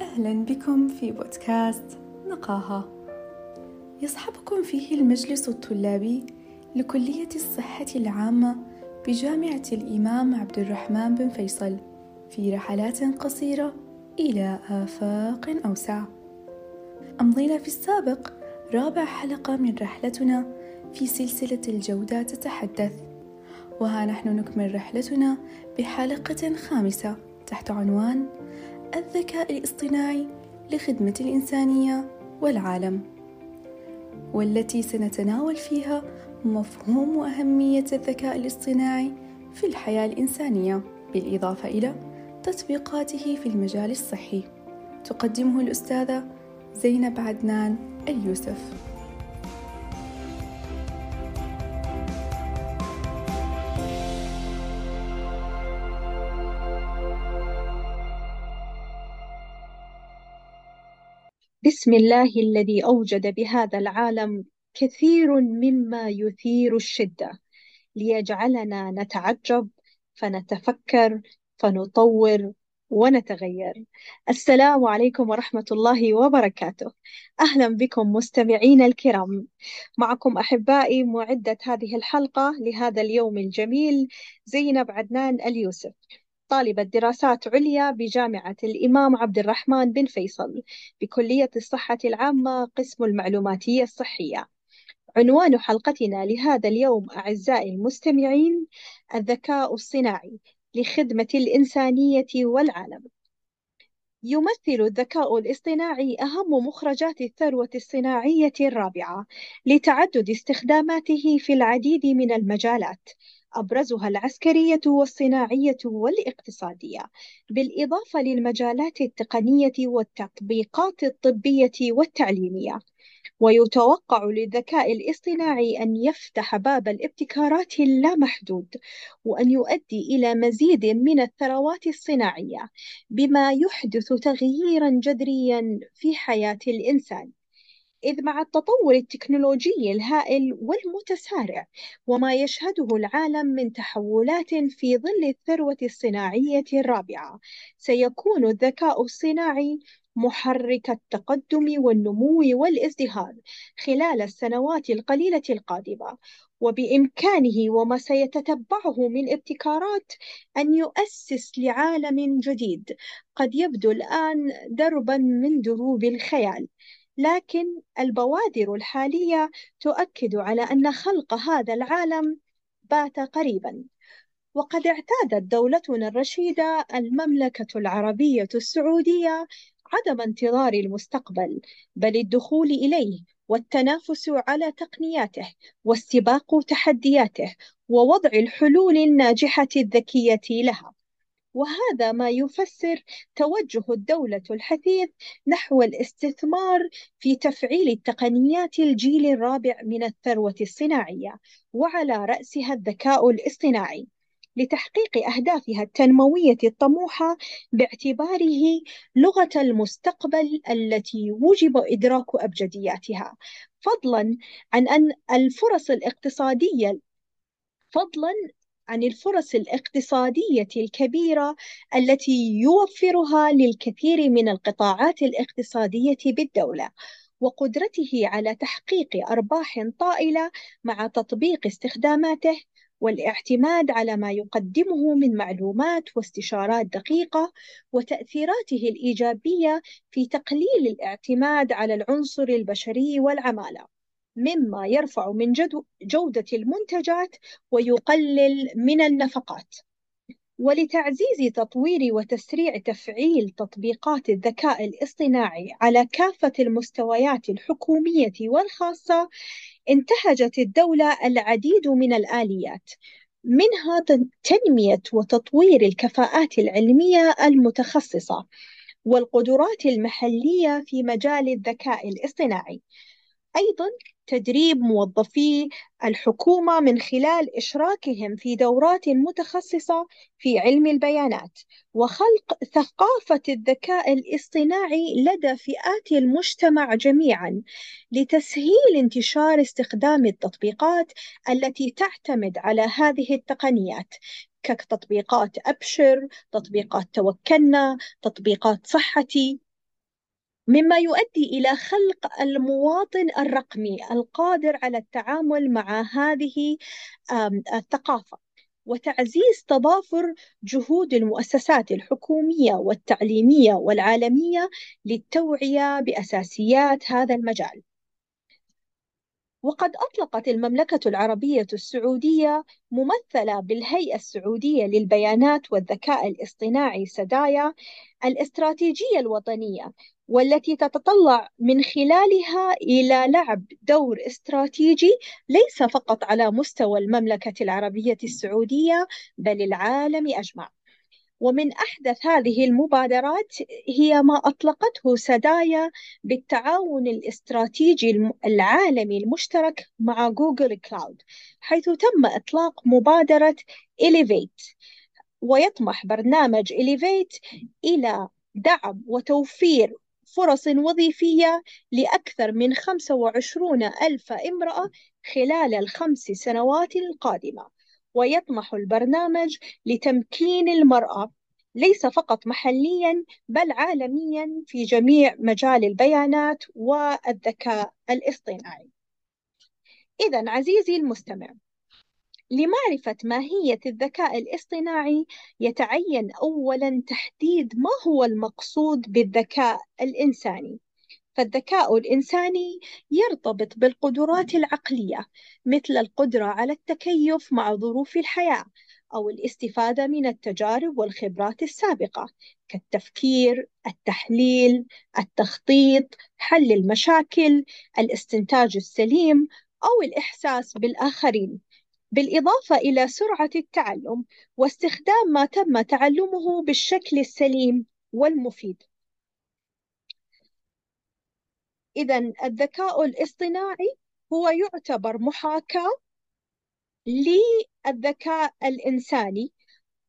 أهلا بكم في بودكاست نقاهة يصحبكم فيه المجلس الطلابي لكلية الصحة العامة بجامعة الإمام عبد الرحمن بن فيصل في رحلات قصيرة إلى آفاق أوسع. أمضينا في السابق رابع حلقة من رحلتنا في سلسلة الجودة تتحدث. وها نحن نكمل رحلتنا بحلقة خامسة تحت عنوان الذكاء الاصطناعي لخدمة الإنسانية والعالم والتي سنتناول فيها مفهوم وأهمية الذكاء الاصطناعي في الحياة الإنسانية بالإضافة إلى تطبيقاته في المجال الصحي تقدمه الأستاذة زينب عدنان اليوسف. بسم الله الذي أوجد بهذا العالم كثير مما يثير الشدة. ليجعلنا نتعجب فنتفكر فنطور ونتغير. السلام عليكم ورحمة الله وبركاته. أهلا بكم مستمعين الكرام. معكم أحبائي معدة هذه الحلقة لهذا اليوم الجميل زينب عدنان اليوسف. طالبة دراسات عليا بجامعة الإمام عبد الرحمن بن فيصل بكلية الصحة العامة قسم المعلوماتية الصحية. عنوان حلقتنا لهذا اليوم أعزائي المستمعين الذكاء الصناعي لخدمة الإنسانية والعالم. يمثل الذكاء الاصطناعي أهم مخرجات الثروة الصناعية الرابعة لتعدد استخداماته في العديد من المجالات. أبرزها العسكرية والصناعية والاقتصادية بالإضافة للمجالات التقنية والتطبيقات الطبية والتعليمية. ويتوقع للذكاء الاصطناعي أن يفتح باب الابتكارات اللامحدود وأن يؤدي إلى مزيد من الثروات الصناعية بما يحدث تغييرا جذريا في حياة الإنسان. إذ مع التطور التكنولوجي الهائل والمتسارع وما يشهده العالم من تحولات في ظل الثروة الصناعية الرابعة. سيكون الذكاء الصناعي محرك التقدم والنمو والازدهار خلال السنوات القليلة القادمة. وبإمكانه وما سيتتبعه من ابتكارات أن يؤسس لعالم جديد قد يبدو الآن دربا من دروب الخيال. لكن البوادر الحالية تؤكد على أن خلق هذا العالم بات قريبا. وقد اعتادت دولتنا الرشيدة المملكة العربية السعودية عدم انتظار المستقبل بل الدخول إليه والتنافس على تقنياته واستباق تحدياته ووضع الحلول الناجحة الذكية لها. وهذا ما يفسر توجه الدولة الحثيث نحو الاستثمار في تفعيل التقنيات الجيل الرابع من الثروة الصناعية وعلى رأسها الذكاء الاصطناعي لتحقيق أهدافها التنموية الطموحة باعتباره لغة المستقبل التي وجب إدراك أبجدياتها. فضلا عن أن الفرص الاقتصادية فضلا عن الفرص الاقتصادية الكبيرة التي يوفرها للكثير من القطاعات الاقتصادية بالدولة وقدرته على تحقيق أرباح طائلة مع تطبيق استخداماته والاعتماد على ما يقدمه من معلومات واستشارات دقيقة وتأثيراته الإيجابية في تقليل الاعتماد على العنصر البشري والعمالة. مما يرفع من جودة المنتجات ويقلل من النفقات. ولتعزيز تطوير وتسريع تفعيل تطبيقات الذكاء الاصطناعي على كافة المستويات الحكومية والخاصة انتهجت الدولة العديد من الآليات منها تنمية وتطوير الكفاءات العلمية المتخصصة والقدرات المحلية في مجال الذكاء الاصطناعي. أيضا تدريب موظفي الحكومة من خلال إشراكهم في دورات متخصصة في علم البيانات وخلق ثقافة الذكاء الاصطناعي لدى فئات المجتمع جميعا لتسهيل انتشار استخدام التطبيقات التي تعتمد على هذه التقنيات كتطبيقات أبشر، تطبيقات توكلنا، تطبيقات صحتي. مما يؤدي إلى خلق المواطن الرقمي القادر على التعامل مع هذه الثقافة وتعزيز تضافر جهود المؤسسات الحكومية والتعليمية والعالمية للتوعية بأساسيات هذا المجال. وقد أطلقت المملكة العربية السعودية ممثلة بالهيئة السعودية للبيانات والذكاء الاصطناعي سدايا الاستراتيجية الوطنية والتي تتطلع من خلالها إلى لعب دور استراتيجي ليس فقط على مستوى المملكة العربية السعودية بل العالم أجمع. ومن أحدث هذه المبادرات هي ما أطلقته سدايا بالتعاون الاستراتيجي العالمي المشترك مع جوجل كلاود حيث تم إطلاق مبادرة Elevate. ويطمح برنامج Elevate إلى دعم وتوفير فرص وظيفية لأكثر من 25 ألف امرأة خلال الخمس سنوات القادمة ويطمح البرنامج لتمكين المرأة ليس فقط محليا بل عالميا في جميع مجال البيانات والذكاء الاصطناعي. إذا عزيزي المستمع، لمعرفة ماهية الذكاء الاصطناعي يتعين أولا تحديد ما هو المقصود بالذكاء الإنساني. فالذكاء الإنساني يرتبط بالقدرات العقلية مثل القدرة على التكيف مع ظروف الحياة أو الاستفادة من التجارب والخبرات السابقة كالتفكير، التحليل، التخطيط، حل المشاكل، الاستنتاج السليم أو الإحساس بالآخرين بالإضافة إلى سرعة التعلم واستخدام ما تم تعلمه بالشكل السليم والمفيد. إذا الذكاء الاصطناعي هو يعتبر محاكاة للذكاء الإنساني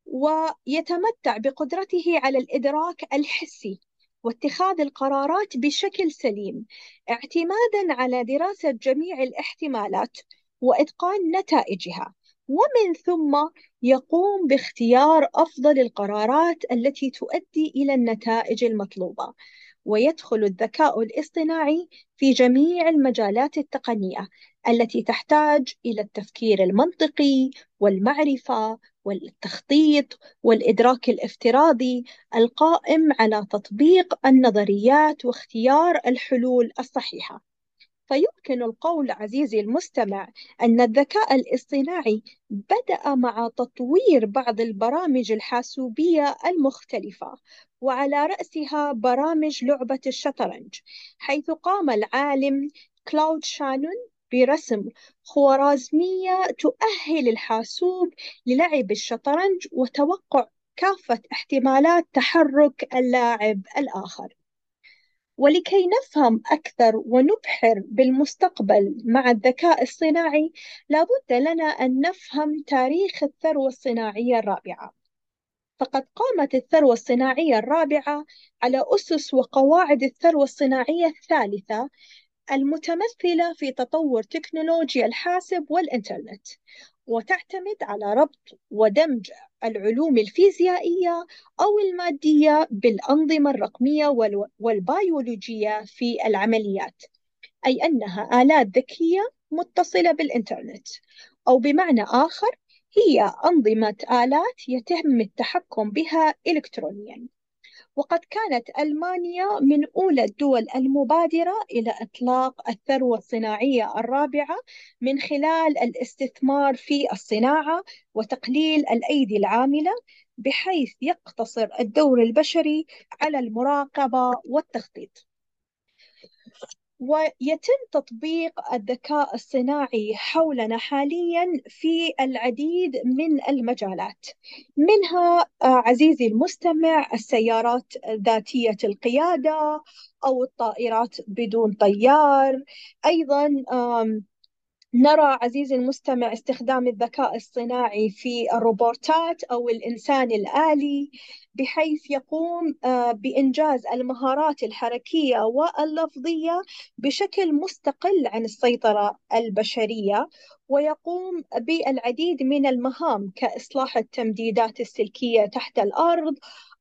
ويتمتع بقدرته على الإدراك الحسي واتخاذ القرارات بشكل سليم اعتمادا على دراسة جميع الاحتمالات وإتقان نتائجها ومن ثم يقوم باختيار أفضل القرارات التي تؤدي إلى النتائج المطلوبة ويدخل الذكاء الاصطناعي في جميع المجالات التقنية التي تحتاج إلى التفكير المنطقي والمعرفة والتخطيط والإدراك الافتراضي القائم على تطبيق النظريات واختيار الحلول الصحيحة. فيمكن القول عزيزي المستمع أن الذكاء الاصطناعي بدأ مع تطوير بعض البرامج الحاسوبية المختلفة وعلى رأسها برامج لعبة الشطرنج حيث قام العالم كلاود شانون برسم خوارزمية تؤهل الحاسوب للعب الشطرنج وتوقع كافة احتمالات تحرك اللاعب الآخر. ولكي نفهم أكثر ونبحر بالمستقبل مع الذكاء الصناعي لابد لنا أن نفهم تاريخ الثروة الصناعية الرابعة. فقد قامت الثروة الصناعية الرابعة على أسس وقواعد الثروة الصناعية الثالثة المتمثلة في تطور تكنولوجيا الحاسب والإنترنت. وتعتمد على ربط ودمج العلوم الفيزيائية أو المادية بالأنظمة الرقمية والبيولوجية في العمليات أي أنها آلات ذكية متصلة بالإنترنت أو بمعنى آخر هي أنظمة آلات يتم التحكم بها إلكترونياً. وقد كانت ألمانيا من أولى الدول المبادرة إلى إطلاق الثروة الصناعية الرابعة من خلال الاستثمار في الصناعة وتقليل الأيدي العاملة بحيث يقتصر الدور البشري على المراقبة والتخطيط. ويتم تطبيق الذكاء الصناعي حولنا حاليا في العديد من المجالات منها آه، عزيزي المستمع السيارات ذاتية القيادة أو الطائرات بدون طيار. أيضا نرى عزيزي المستمع استخدام الذكاء الصناعي في الروبوتات أو الإنسان الآلي. بحيث يقوم آه، بإنجاز المهارات الحركية واللفظية بشكل مستقل عن السيطرة البشرية ويقوم بالعديد من المهام كإصلاح التمديدات السلكية تحت الأرض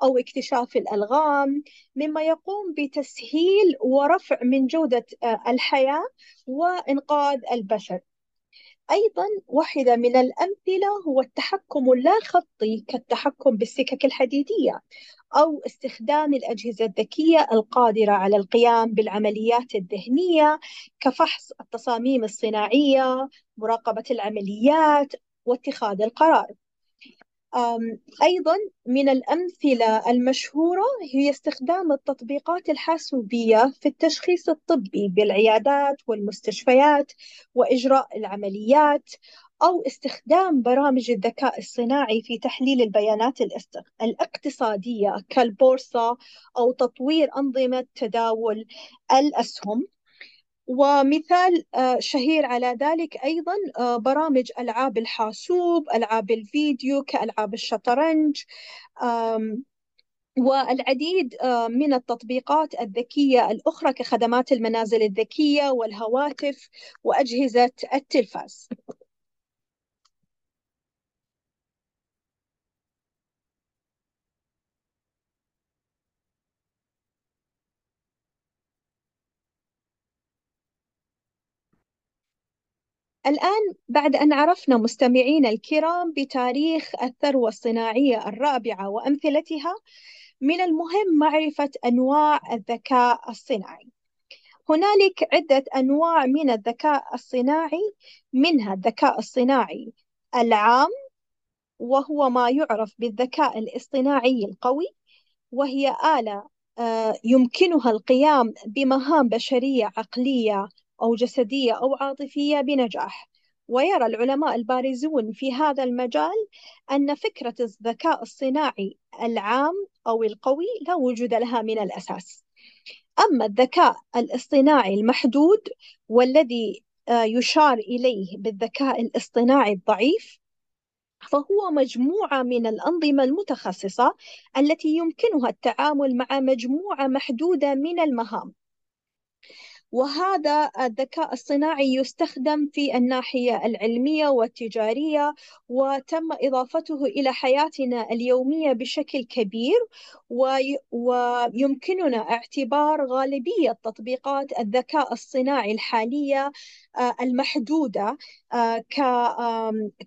أو اكتشاف الألغام مما يقوم بتسهيل ورفع من جودة آه، الحياة وإنقاذ البشر. أيضا واحدة من الأمثلة هو التحكم اللا خطي كالتحكم بالسكك الحديدية أو استخدام الأجهزة الذكية القادرة على القيام بالعمليات الذهنية كفحص التصاميم الصناعية، مراقبة العمليات، واتخاذ القرار. أيضا من الأمثلة المشهورة هي استخدام التطبيقات الحاسوبية في التشخيص الطبي بالعيادات والمستشفيات وإجراء العمليات أو استخدام برامج الذكاء الصناعي في تحليل البيانات الاقتصادية كالبورصة أو تطوير أنظمة تداول الأسهم. ومثال آه، شهير على ذلك أيضا آه، برامج ألعاب الحاسوب ألعاب الفيديو كألعاب الشطرنج والعديد آه، من التطبيقات الذكية الأخرى كخدمات المنازل الذكية والهواتف وأجهزة التلفاز. الآن بعد أن عرفنا مستمعينا الكرام بتاريخ الثروة الصناعية الرابعة وأمثلتها من المهم معرفة أنواع الذكاء الصناعي. هنالك عدة أنواع من الذكاء الصناعي منها الذكاء الصناعي العام وهو ما يعرف بالذكاء الاصطناعي القوي وهي آلة آه، يمكنها القيام بمهام بشرية عقلية أو جسدية أو عاطفية بنجاح. ويرى العلماء البارزون في هذا المجال أن فكرة الذكاء الصناعي العام أو القوي لا وجود لها من الأساس. أما الذكاء الاصطناعي المحدود والذي آه، يشار إليه بالذكاء الاصطناعي الضعيف فهو مجموعة من الأنظمة المتخصصة التي يمكنها التعامل مع مجموعة محدودة من المهام. وهذا الذكاء الصناعي يستخدم في الناحية العلمية والتجارية وتم إضافته إلى حياتنا اليومية بشكل كبير ويمكننا اعتبار غالبية تطبيقات الذكاء الصناعي الحالية آه، المحدودة آه،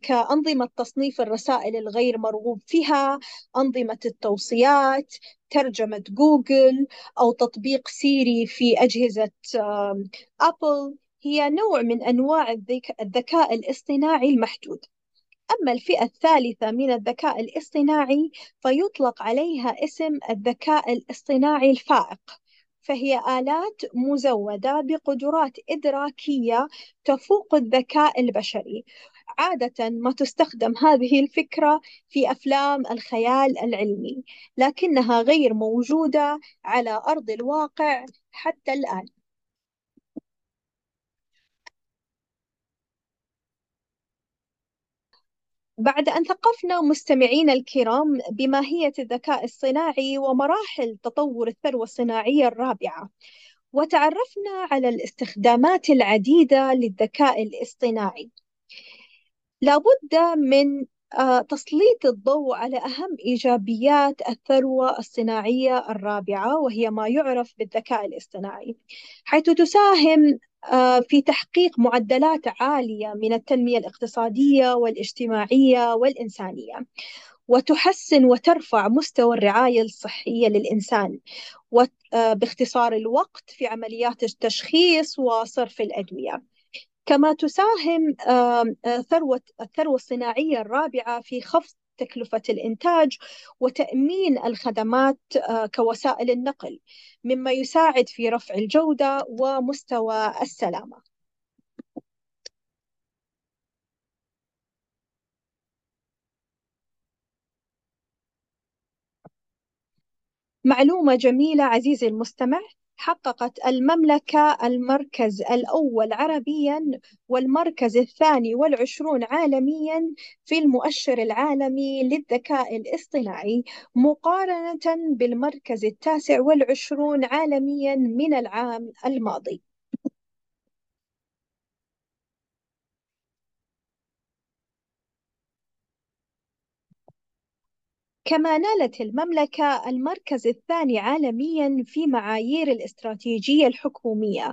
كأنظمة تصنيف الرسائل الغير مرغوب فيها أنظمة التوصيات ترجمة جوجل أو تطبيق سيري في أجهزة أبل هي نوع من أنواع الذكاء الاصطناعي المحدود. أما الفئة الثالثة من الذكاء الاصطناعي فيطلق عليها اسم الذكاء الاصطناعي الفائق فهي آلات مزودة بقدرات إدراكية تفوق الذكاء البشري. عادة ما تستخدم هذه الفكرة في أفلام الخيال العلمي لكنها غير موجودة على أرض الواقع حتى الآن. بعد أن ثقفنا مستمعينا الكرام بماهية الذكاء الصناعي ومراحل تطور الثروة الصناعية الرابعة وتعرفنا على الاستخدامات العديدة للذكاء الاصطناعي. لابد من آه، تسليط الضوء على أهم إيجابيات الثروة الصناعية الرابعة وهي ما يعرف بالذكاء الاصطناعي حيث تساهم آه، في تحقيق معدلات عالية من التنمية الاقتصادية والاجتماعية والإنسانية وتحسن وترفع مستوى الرعاية الصحية للإنسان آه، باختصار الوقت في عمليات التشخيص وصرف الأدوية. كما تساهم ثروة الثروة الصناعية الرابعة في خفض تكلفة الإنتاج وتأمين الخدمات آه، كوسائل النقل مما يساعد في رفع الجودة ومستوى السلامة. معلومة جميلة عزيزي المستمع. حققت المملكة المركز الأول عربيا والمركز الثاني والعشرون عالميا في المؤشر العالمي للذكاء الاصطناعي مقارنة بالمركز التاسع والعشرون عالميا من العام الماضي. كما نالت المملكة المركز الثاني عالميا في معايير الاستراتيجية الحكومية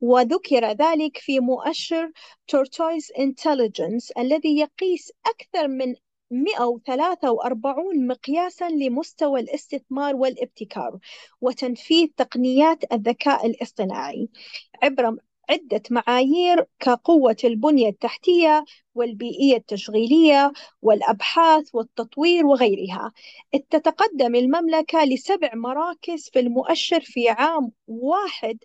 وذكر ذلك في مؤشر Tortoise Intelligence الذي يقيس أكثر من 143 مقياسا لمستوى الاستثمار والابتكار وتنفيذ تقنيات الذكاء الاصطناعي. عبر عدة معايير كقوة البنية التحتية والبيئية التشغيلية والأبحاث والتطوير وغيرها. تتقدم المملكة لسبع مراكز في المؤشر في عام واحد.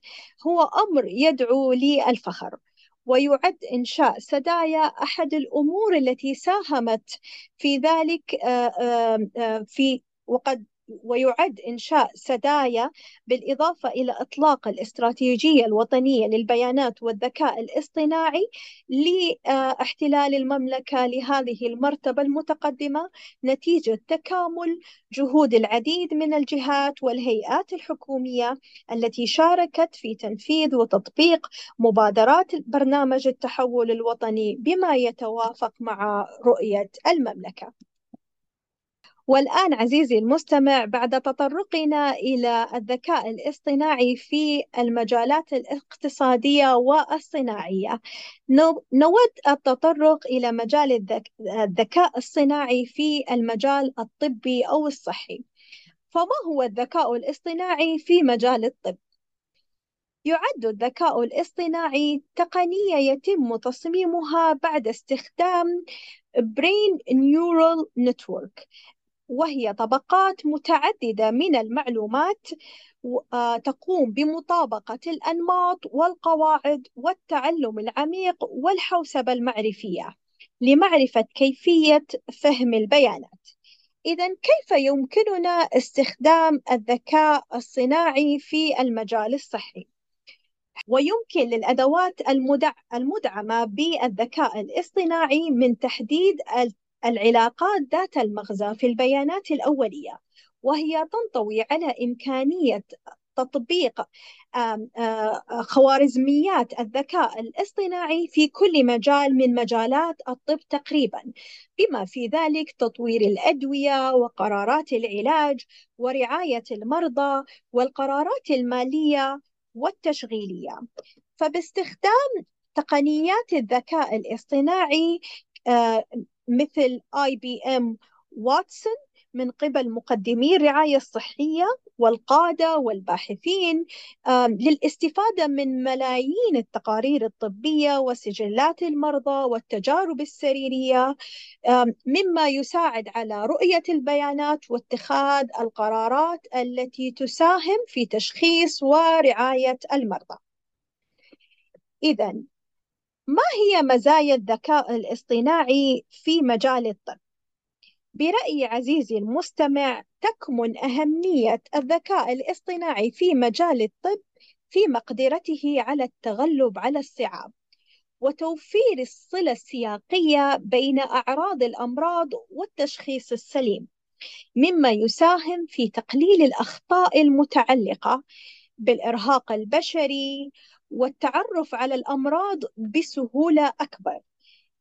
هو أمر يدعو للفخر ويعد إنشاء سدايا أحد الأمور التي ساهمت في ذلك آه، آه، آه، في وقد ويعد إنشاء سدايا بالإضافة إلى إطلاق الاستراتيجية الوطنية للبيانات والذكاء الاصطناعي لاحتلال المملكة لهذه المرتبة المتقدمة نتيجة تكامل جهود العديد من الجهات والهيئات الحكومية التي شاركت في تنفيذ وتطبيق مبادرات برنامج التحول الوطني بما يتوافق مع رؤية المملكة. والآن عزيزي المستمع بعد تطرقنا إلى الذكاء الاصطناعي في المجالات الاقتصادية والصناعية نود التطرق إلى مجال الذكاء الصناعي في المجال الطبي أو الصحي فما هو الذكاء الاصطناعي في مجال الطب؟ يعد الذكاء الاصطناعي تقنية يتم تصميمها بعد استخدام Brain Neural Network وهي طبقات متعددة من المعلومات آه، تقوم بمطابقة الأنماط والقواعد والتعلم العميق والحوسبة المعرفية لمعرفة كيفية فهم البيانات. إذا كيف يمكننا استخدام الذكاء الصناعي في المجال الصحي؟ ويمكن للأدوات المدعمة بالذكاء الاصطناعي من تحديد العلاقات ذات المغزى في البيانات الأولية وهي تنطوي على إمكانية تطبيق خوارزميات الذكاء الاصطناعي في كل مجال من مجالات الطب تقريبا بما في ذلك تطوير الأدوية وقرارات العلاج ورعاية المرضى والقرارات المالية والتشغيلية. فباستخدام تقنيات الذكاء الاصطناعي مثل آي بي إم واتسون من قبل مقدمي الرعاية الصحية والقادة والباحثين للاستفادة من ملايين التقارير الطبية وسجلات المرضى والتجارب السريرية مما يساعد على رؤية البيانات واتخاذ القرارات التي تساهم في تشخيص ورعاية المرضى. إذا ما هي مزايا الذكاء الاصطناعي في مجال الطب؟ برأيي عزيزي المستمع تكمن أهمية الذكاء الاصطناعي في مجال الطب في مقدرته على التغلب على الصعاب وتوفير الصلة السياقية بين أعراض الأمراض والتشخيص السليم مما يساهم في تقليل الأخطاء المتعلقة بالإرهاق البشري والتعرف على الأمراض بسهولة أكبر.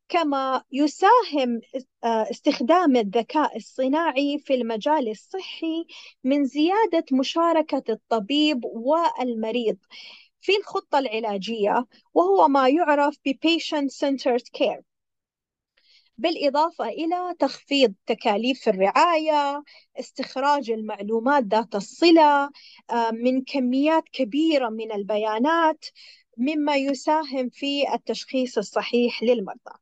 كما يساهم آه، استخدام الذكاء الصناعي في المجال الصحي من زيادة مشاركة الطبيب والمريض في الخطة العلاجية وهو ما يعرف ب Patient Centered Care. بالإضافة إلى تخفيض تكاليف الرعاية استخراج المعلومات ذات الصلة آه، من كميات كبيرة من البيانات مما يساهم في التشخيص الصحيح للمرضى.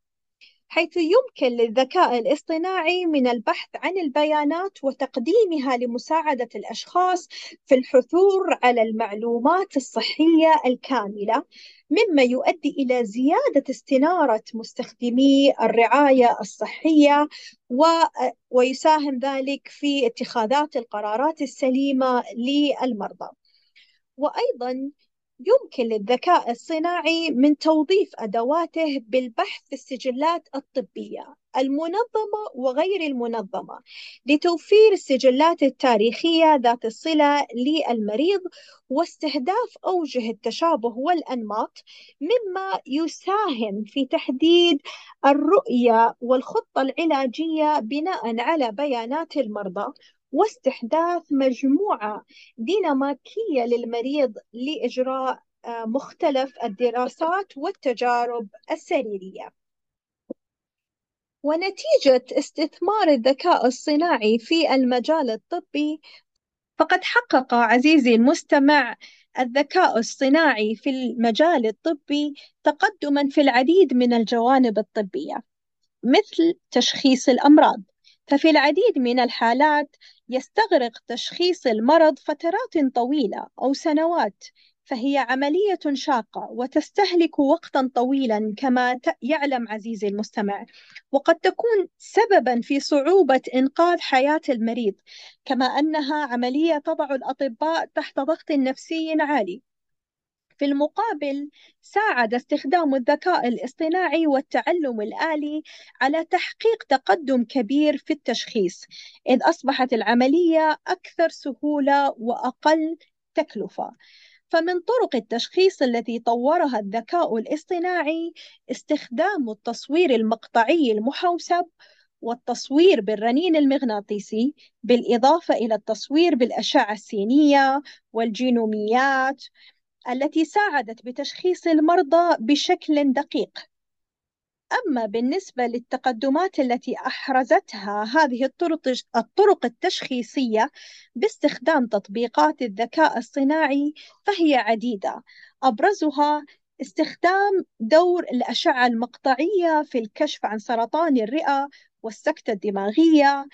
حيث يمكن للذكاء الاصطناعي من البحث عن البيانات وتقديمها لمساعدة الأشخاص في الحثور على المعلومات الصحية الكاملة. مما يؤدي إلى زيادة استنارة مستخدمي الرعاية الصحية و... ويساهم ذلك في اتخاذات القرارات السليمة للمرضى. وأيضا يمكن للذكاء الصناعي من توظيف أدواته بالبحث في السجلات الطبية المنظمة وغير المنظمة لتوفير السجلات التاريخية ذات الصلة للمريض واستهداف أوجه التشابه والأنماط مما يساهم في تحديد الرؤية والخطة العلاجية بناء على بيانات المرضى واستحداث مجموعة ديناميكية للمريض لإجراء آه، مختلف الدراسات والتجارب السريرية. ونتيجة استثمار الذكاء الصناعي في المجال الطبي فقد حقق عزيزي المستمع الذكاء الصناعي في المجال الطبي تقدما في العديد من الجوانب الطبية مثل تشخيص الأمراض. ففي العديد من الحالات يستغرق تشخيص المرض فترات طويلة أو سنوات فهي عملية شاقة وتستهلك وقتا طويلا كما يعلم عزيزي المستمع. وقد تكون سببا في صعوبة إنقاذ حياة المريض كما أنها عملية تضع الأطباء تحت ضغط نفسي عالي. في المقابل ساعد استخدام الذكاء الاصطناعي والتعلم الآلي على تحقيق تقدم كبير في التشخيص إذ أصبحت العملية أكثر سهولة وأقل تكلفة. فمن طرق التشخيص التي طورها الذكاء الاصطناعي استخدام التصوير المقطعي المحوسب والتصوير بالرنين المغناطيسي بالإضافة إلى التصوير بالأشعة السينية والجينوميات التي ساعدت بتشخيص المرضى بشكل دقيق. أما بالنسبة للتقدمات التي أحرزتها هذه الطرق التشخيصية باستخدام تطبيقات الذكاء الصناعي فهي عديدة. أبرزها استخدام دور الأشعة المقطعية في الكشف عن سرطان الرئة والسكتة الدماغية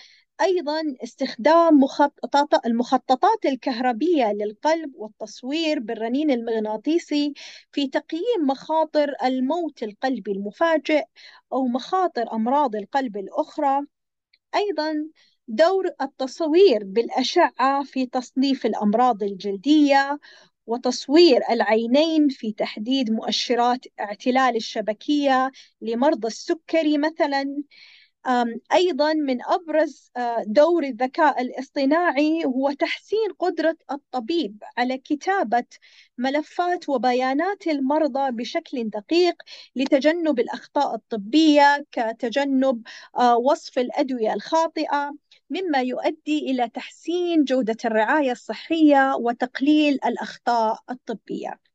أيضا استخدام مخططات المخططات الكهربية للقلب والتصوير بالرنين المغناطيسي في تقييم مخاطر الموت القلبي المفاجئ أو مخاطر أمراض القلب الأخرى. أيضا دور التصوير بالأشعة في تصنيف الأمراض الجلدية وتصوير العينين في تحديد مؤشرات اعتلال الشبكية لمرضى السكري مثلا. أيضا من أبرز آه، دور الذكاء الاصطناعي هو تحسين قدرة الطبيب على كتابة ملفات وبيانات المرضى بشكل دقيق لتجنب الأخطاء الطبية كتجنب آه، وصف الأدوية الخاطئة مما يؤدي إلى تحسين جودة الرعاية الصحية وتقليل الأخطاء الطبية.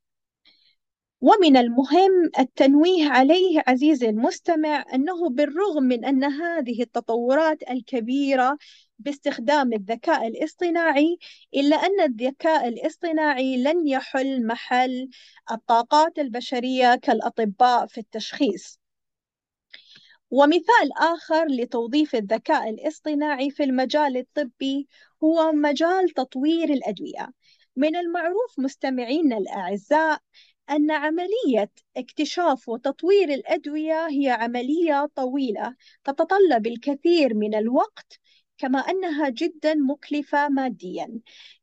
ومن المهم التنويه عليه عزيزي المستمع أنه بالرغم من أن هذه التطورات الكبيرة باستخدام الذكاء الاصطناعي إلا أن الذكاء الاصطناعي لن يحل محل الطاقات البشرية كالأطباء في التشخيص. ومثال آخر لتوظيف الذكاء الاصطناعي في المجال الطبي هو مجال تطوير الأدوية. من المعروف مستمعينا الأعزاء أن عملية اكتشاف وتطوير الأدوية هي عملية طويلة تتطلب الكثير من الوقت كما أنها جدا مكلفة ماديا.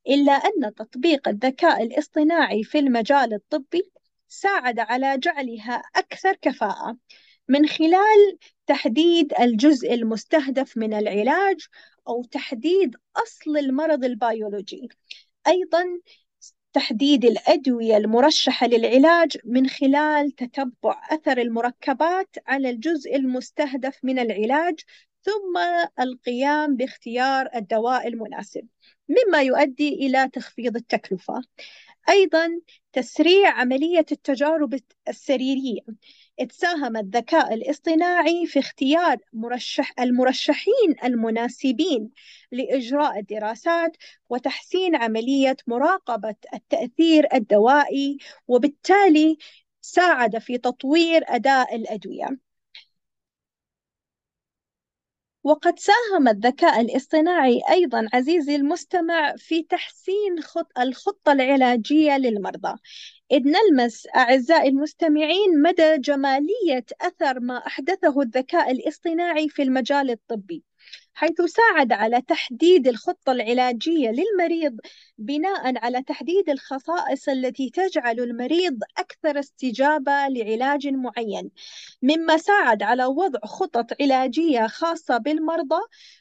إلا أن تطبيق الذكاء الاصطناعي في المجال الطبي ساعد على جعلها أكثر كفاءة. من خلال تحديد الجزء المستهدف من العلاج أو تحديد أصل المرض البيولوجي. أيضا تحديد الأدوية المرشحة للعلاج من خلال تتبع أثر المركبات على الجزء المستهدف من العلاج ثم القيام باختيار الدواء المناسب مما يؤدي إلى تخفيض التكلفة. أيضا تسريع عملية التجارب السريرية. ساهم الذكاء الاصطناعي في اختيار مرشح المرشحين المناسبين لإجراء الدراسات وتحسين عملية مراقبة التأثير الدوائي وبالتالي ساعد في تطوير أداء الأدوية. وقد ساهم الذكاء الاصطناعي أيضا عزيزي المستمع في تحسين خط الخطة العلاجية للمرضى. إذ نلمس أعزائي المستمعين مدى جمالية أثر ما أحدثه الذكاء الاصطناعي في المجال الطبي. حيث ساعد على تحديد الخطة العلاجية للمريض بناء على تحديد الخصائص التي تجعل المريض أكثر استجابة لعلاج معين. مما ساعد على وضع خطط علاجية خاصة بالمرضى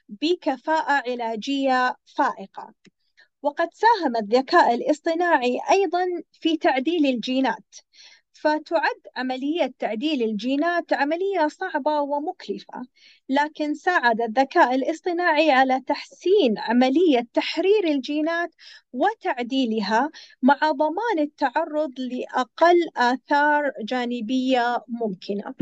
بكفاءة علاجية فائقة. وقد ساهم الذكاء الاصطناعي أيضا في تعديل الجينات. فتعد عملية تعديل الجينات عملية صعبة ومكلفة لكن ساعد الذكاء الاصطناعي على تحسين عملية تحرير الجينات وتعديلها مع ضمان التعرض لأقل آثار جانبية ممكنة.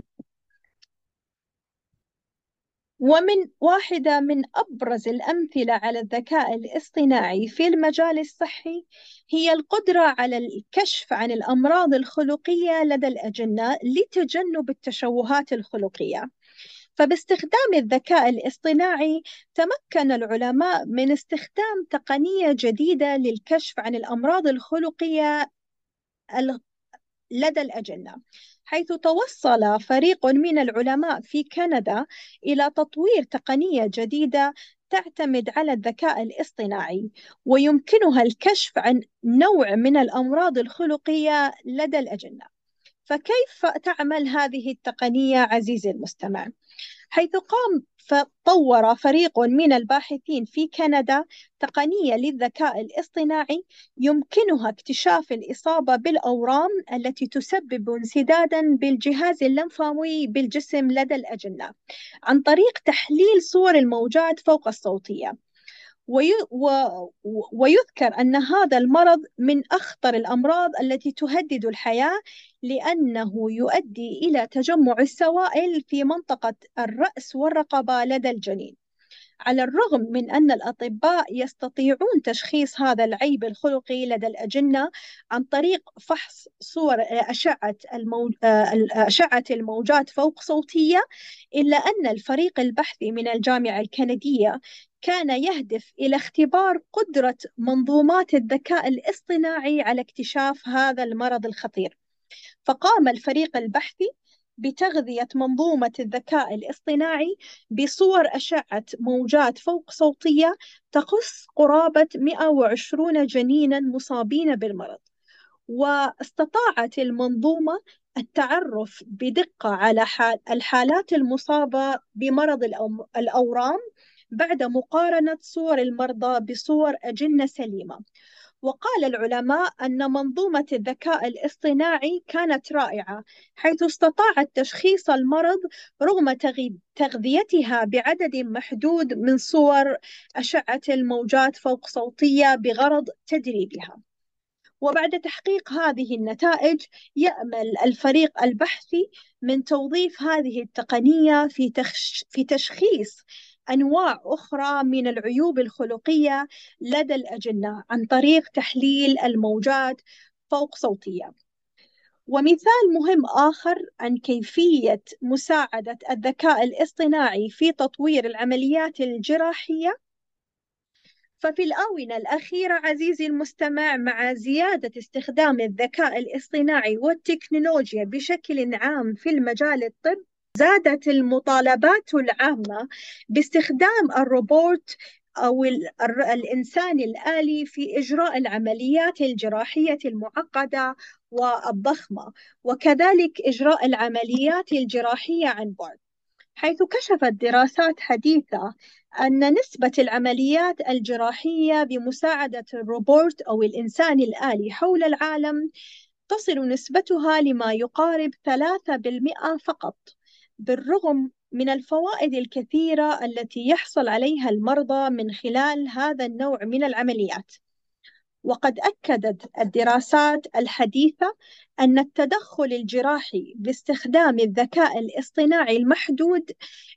ومن واحدة من أبرز الأمثلة على الذكاء الاصطناعي في المجال الصحي هي القدرة على الكشف عن الأمراض الخلقية لدى الأجنة لتجنب التشوهات الخلقية. فباستخدام الذكاء الاصطناعي تمكن العلماء من استخدام تقنية جديدة للكشف عن الأمراض الخلقية لدى الأجنة حيث توصل فريق من العلماء في كندا إلى تطوير تقنية جديدة تعتمد على الذكاء الاصطناعي ويمكنها الكشف عن نوع من الأمراض الخلقية لدى الأجنة فكيف تعمل هذه التقنية عزيزي المستمع؟ حيث قام فطور فريق من الباحثين في كندا تقنية للذكاء الاصطناعي يمكنها اكتشاف الإصابة بالأورام التي تسبب انسدادا بالجهاز اللمفاوي بالجسم لدى الأجنة عن طريق تحليل صور الموجات فوق الصوتية. ويذكر أن هذا المرض من أخطر الأمراض التي تهدد الحياة لأنه يؤدي إلى تجمع السوائل في منطقة الرأس والرقبة لدى الجنين. على الرغم من أن الأطباء يستطيعون تشخيص هذا العيب الخلقي لدى الأجنة عن طريق فحص صور أشعة, الموج... أشعة الموجات فوق صوتية إلا أن الفريق البحثي من الجامعة الكندية كان يهدف إلى اختبار قدرة منظومات الذكاء الاصطناعي على اكتشاف هذا المرض الخطير. فقام الفريق البحثي بتغذية منظومة الذكاء الاصطناعي بصور أشعة موجات فوق صوتية تقص قرابة 120 جنينا مصابين بالمرض. واستطاعت المنظومة التعرف بدقة على الحالات المصابة بمرض الأورام بعد مقارنة صور المرضى بصور أجنة سليمة. وقال العلماء أن منظومة الذكاء الاصطناعي كانت رائعة حيث استطاعت تشخيص المرض رغم تغذيتها بعدد محدود من صور أشعة الموجات فوق صوتية بغرض تدريبها. وبعد تحقيق هذه النتائج يأمل الفريق البحثي من توظيف هذه التقنية في, في تشخيص أنواع أخرى من العيوب الخلقية لدى الأجنة عن طريق تحليل الموجات فوق صوتية. ومثال مهم آخر عن كيفية مساعدة الذكاء الاصطناعي في تطوير العمليات الجراحية. ففي الآونة الأخيرة عزيزي المستمع مع زيادة استخدام الذكاء الاصطناعي والتكنولوجيا بشكل عام في المجال الطب زادت المطالبات العامة باستخدام الروبوت أو الإنسان الآلي في إجراء العمليات الجراحية المعقدة والضخمة وكذلك إجراء العمليات الجراحية عن بعد. حيث كشفت دراسات حديثة أن نسبة العمليات الجراحية بمساعدة الروبوت أو الإنسان الآلي حول العالم تصل نسبتها لما يقارب 3% فقط. بالرغم من الفوائد الكثيرة التي يحصل عليها المرضى من خلال هذا النوع من العمليات وقد أكدت الدراسات الحديثة أن التدخل الجراحي باستخدام الذكاء الاصطناعي المحدود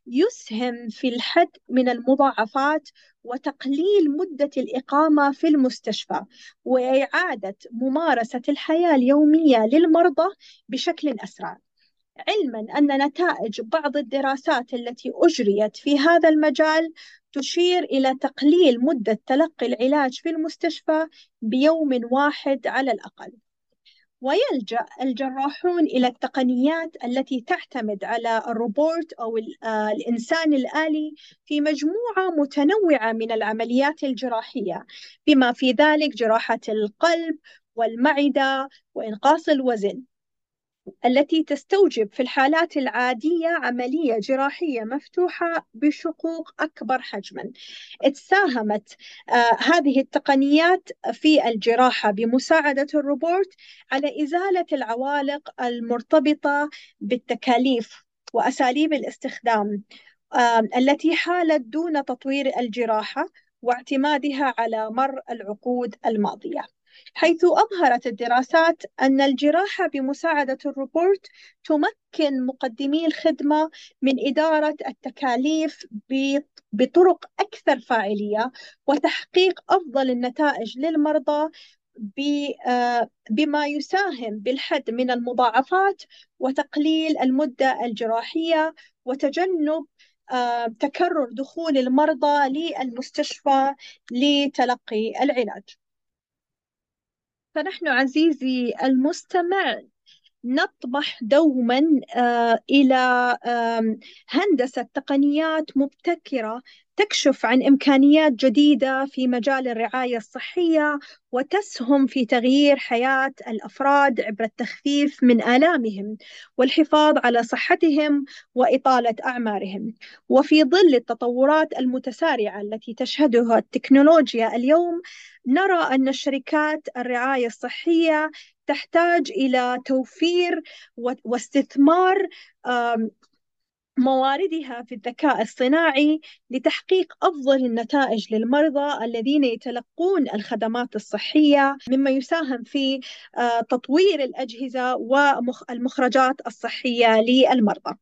يسهم في الحد من المضاعفات وتقليل مدة الإقامة في المستشفى وإعادة ممارسة الحياة اليومية للمرضى بشكل أسرع. علما أن نتائج بعض الدراسات التي أجريت في هذا المجال تشير إلى تقليل مدة تلقي العلاج في المستشفى بيوم واحد على الأقل. ويلجأ الجراحون إلى التقنيات التي تعتمد على الروبوت أو آه، الإنسان الآلي في مجموعة متنوعة من العمليات الجراحية بما في ذلك جراحة القلب والمعدة وإنقاص الوزن. التي تستوجب في الحالات العادية عملية جراحية مفتوحة بشقوق أكبر حجما. تساهمت آه هذه التقنيات في الجراحة بمساعدة الروبوت على إزالة العوالق المرتبطة بالتكاليف وأساليب الاستخدام التي حالت دون تطوير الجراحة واعتمادها على مر العقود الماضية. حيث أظهرت الدراسات أن الجراحة بمساعدة الروبوت تمكن مقدمي الخدمة من إدارة التكاليف بطرق أكثر فاعلية وتحقيق أفضل النتائج للمرضى آه، بما يساهم بالحد من المضاعفات وتقليل المدة الجراحية وتجنب آه، تكرر دخول المرضى للمستشفى لتلقي العلاج. فنحن عزيزي المستمع نطمح دوما آه، إلى هندسة تقنيات مبتكرة تكشف عن إمكانيات جديدة في مجال الرعاية الصحية وتسهم في تغيير حياة الأفراد عبر التخفيف من آلامهم والحفاظ على صحتهم وإطالة أعمارهم. وفي ظل التطورات المتسارعة التي تشهدها التكنولوجيا اليوم نرى أن شركات الرعاية الصحية تحتاج إلى توفير واستثمار مواردها في الذكاء الصناعي لتحقيق أفضل النتائج للمرضى الذين يتلقون الخدمات الصحية مما يساهم في آه، تطوير الأجهزة والمخرجات الصحية للمرضى.